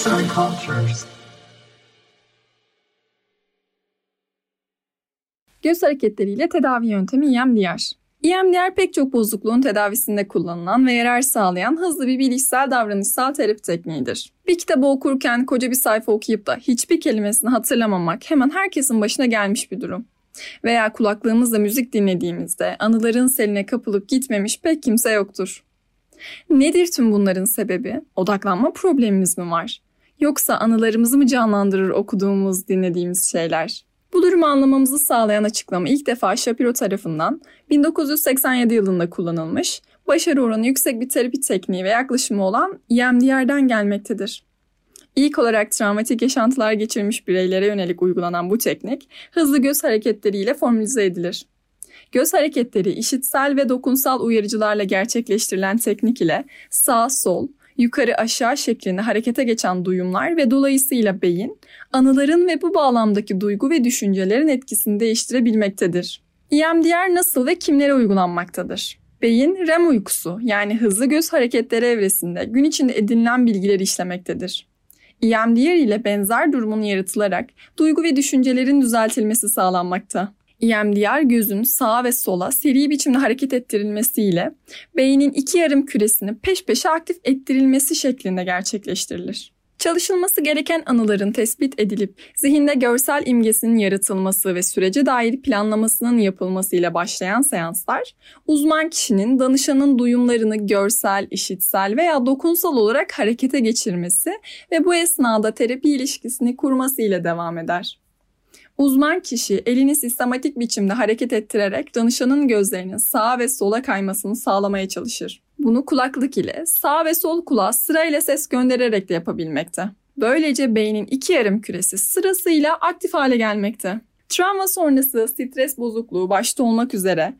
Arts and Cultures. Göz hareketleriyle tedavi yöntemi EMDR. EMDR pek çok bozukluğun tedavisinde kullanılan ve yarar sağlayan hızlı bir bilişsel davranışsal terapi tekniğidir. Bir kitabı okurken koca bir sayfa okuyup da hiçbir kelimesini hatırlamamak hemen herkesin başına gelmiş bir durum. Veya kulaklığımızla müzik dinlediğimizde anıların seline kapılıp gitmemiş pek kimse yoktur. Nedir tüm bunların sebebi? Odaklanma problemimiz mi var? Yoksa anılarımızı mı canlandırır okuduğumuz, dinlediğimiz şeyler? Bu durumu anlamamızı sağlayan açıklama ilk defa Shapiro tarafından 1987 yılında kullanılmış, başarı oranı yüksek bir terapi tekniği ve yaklaşımı olan EMDR'den gelmektedir. İlk olarak travmatik yaşantılar geçirmiş bireylere yönelik uygulanan bu teknik hızlı göz hareketleriyle formülize edilir. Göz hareketleri işitsel ve dokunsal uyarıcılarla gerçekleştirilen teknik ile sağ sol, yukarı aşağı şeklinde harekete geçen duyumlar ve dolayısıyla beyin, anıların ve bu bağlamdaki duygu ve düşüncelerin etkisini değiştirebilmektedir. EMDR nasıl ve kimlere uygulanmaktadır? Beyin REM uykusu yani hızlı göz hareketleri evresinde gün içinde edinilen bilgileri işlemektedir. EMDR ile benzer durumun yaratılarak duygu ve düşüncelerin düzeltilmesi sağlanmakta. EMDR gözün sağa ve sola seri biçimde hareket ettirilmesiyle beynin iki yarım küresini peş peşe aktif ettirilmesi şeklinde gerçekleştirilir. Çalışılması gereken anıların tespit edilip zihinde görsel imgesinin yaratılması ve sürece dair planlamasının yapılmasıyla başlayan seanslar, uzman kişinin danışanın duyumlarını görsel, işitsel veya dokunsal olarak harekete geçirmesi ve bu esnada terapi ilişkisini kurması ile devam eder. Uzman kişi elini sistematik biçimde hareket ettirerek danışanın gözlerinin sağa ve sola kaymasını sağlamaya çalışır. Bunu kulaklık ile sağ ve sol kulağa sırayla ses göndererek de yapabilmekte. Böylece beynin iki yarım küresi sırasıyla aktif hale gelmekte. Travma sonrası stres bozukluğu başta olmak üzere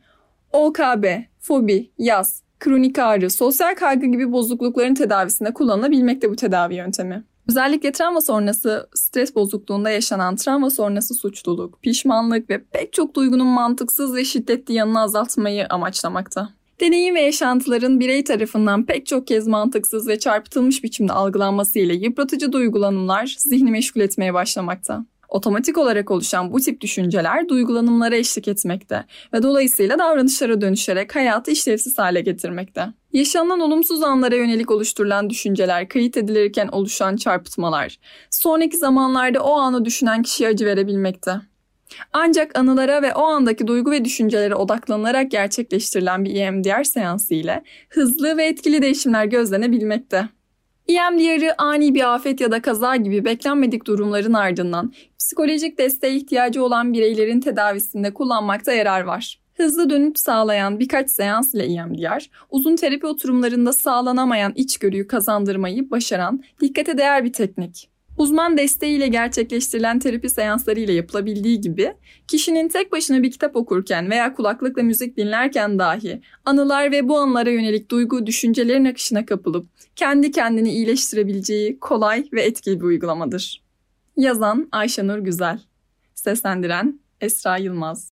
OKB, fobi, yaz, kronik ağrı, sosyal kaygı gibi bozuklukların tedavisinde kullanılabilmekte bu tedavi yöntemi. Özellikle travma sonrası stres bozukluğunda yaşanan travma sonrası suçluluk, pişmanlık ve pek çok duygunun mantıksız ve şiddetli yanını azaltmayı amaçlamakta. Deneyim ve yaşantıların birey tarafından pek çok kez mantıksız ve çarpıtılmış biçimde algılanması ile yıpratıcı duygulanımlar zihni meşgul etmeye başlamakta. Otomatik olarak oluşan bu tip düşünceler duygulanımlara eşlik etmekte ve dolayısıyla davranışlara dönüşerek hayatı işlevsiz hale getirmekte. Yaşanan olumsuz anlara yönelik oluşturulan düşünceler, kayıt edilirken oluşan çarpıtmalar, sonraki zamanlarda o anı düşünen kişiye acı verebilmekte. Ancak anılara ve o andaki duygu ve düşüncelere odaklanarak gerçekleştirilen bir EMDR seansı ile hızlı ve etkili değişimler gözlenebilmekte. EMDR'ı ani bir afet ya da kaza gibi beklenmedik durumların ardından psikolojik desteğe ihtiyacı olan bireylerin tedavisinde kullanmakta yarar var. Hızlı dönüt sağlayan birkaç seans ile EMDR, uzun terapi oturumlarında sağlanamayan içgörüyü kazandırmayı başaran dikkate değer bir teknik. Uzman desteğiyle gerçekleştirilen terapi seansları ile yapılabildiği gibi kişinin tek başına bir kitap okurken veya kulaklıkla müzik dinlerken dahi anılar ve bu anılara yönelik duygu düşüncelerin akışına kapılıp kendi kendini iyileştirebileceği kolay ve etkili bir uygulamadır. Yazan Ayşenur Güzel Seslendiren Esra Yılmaz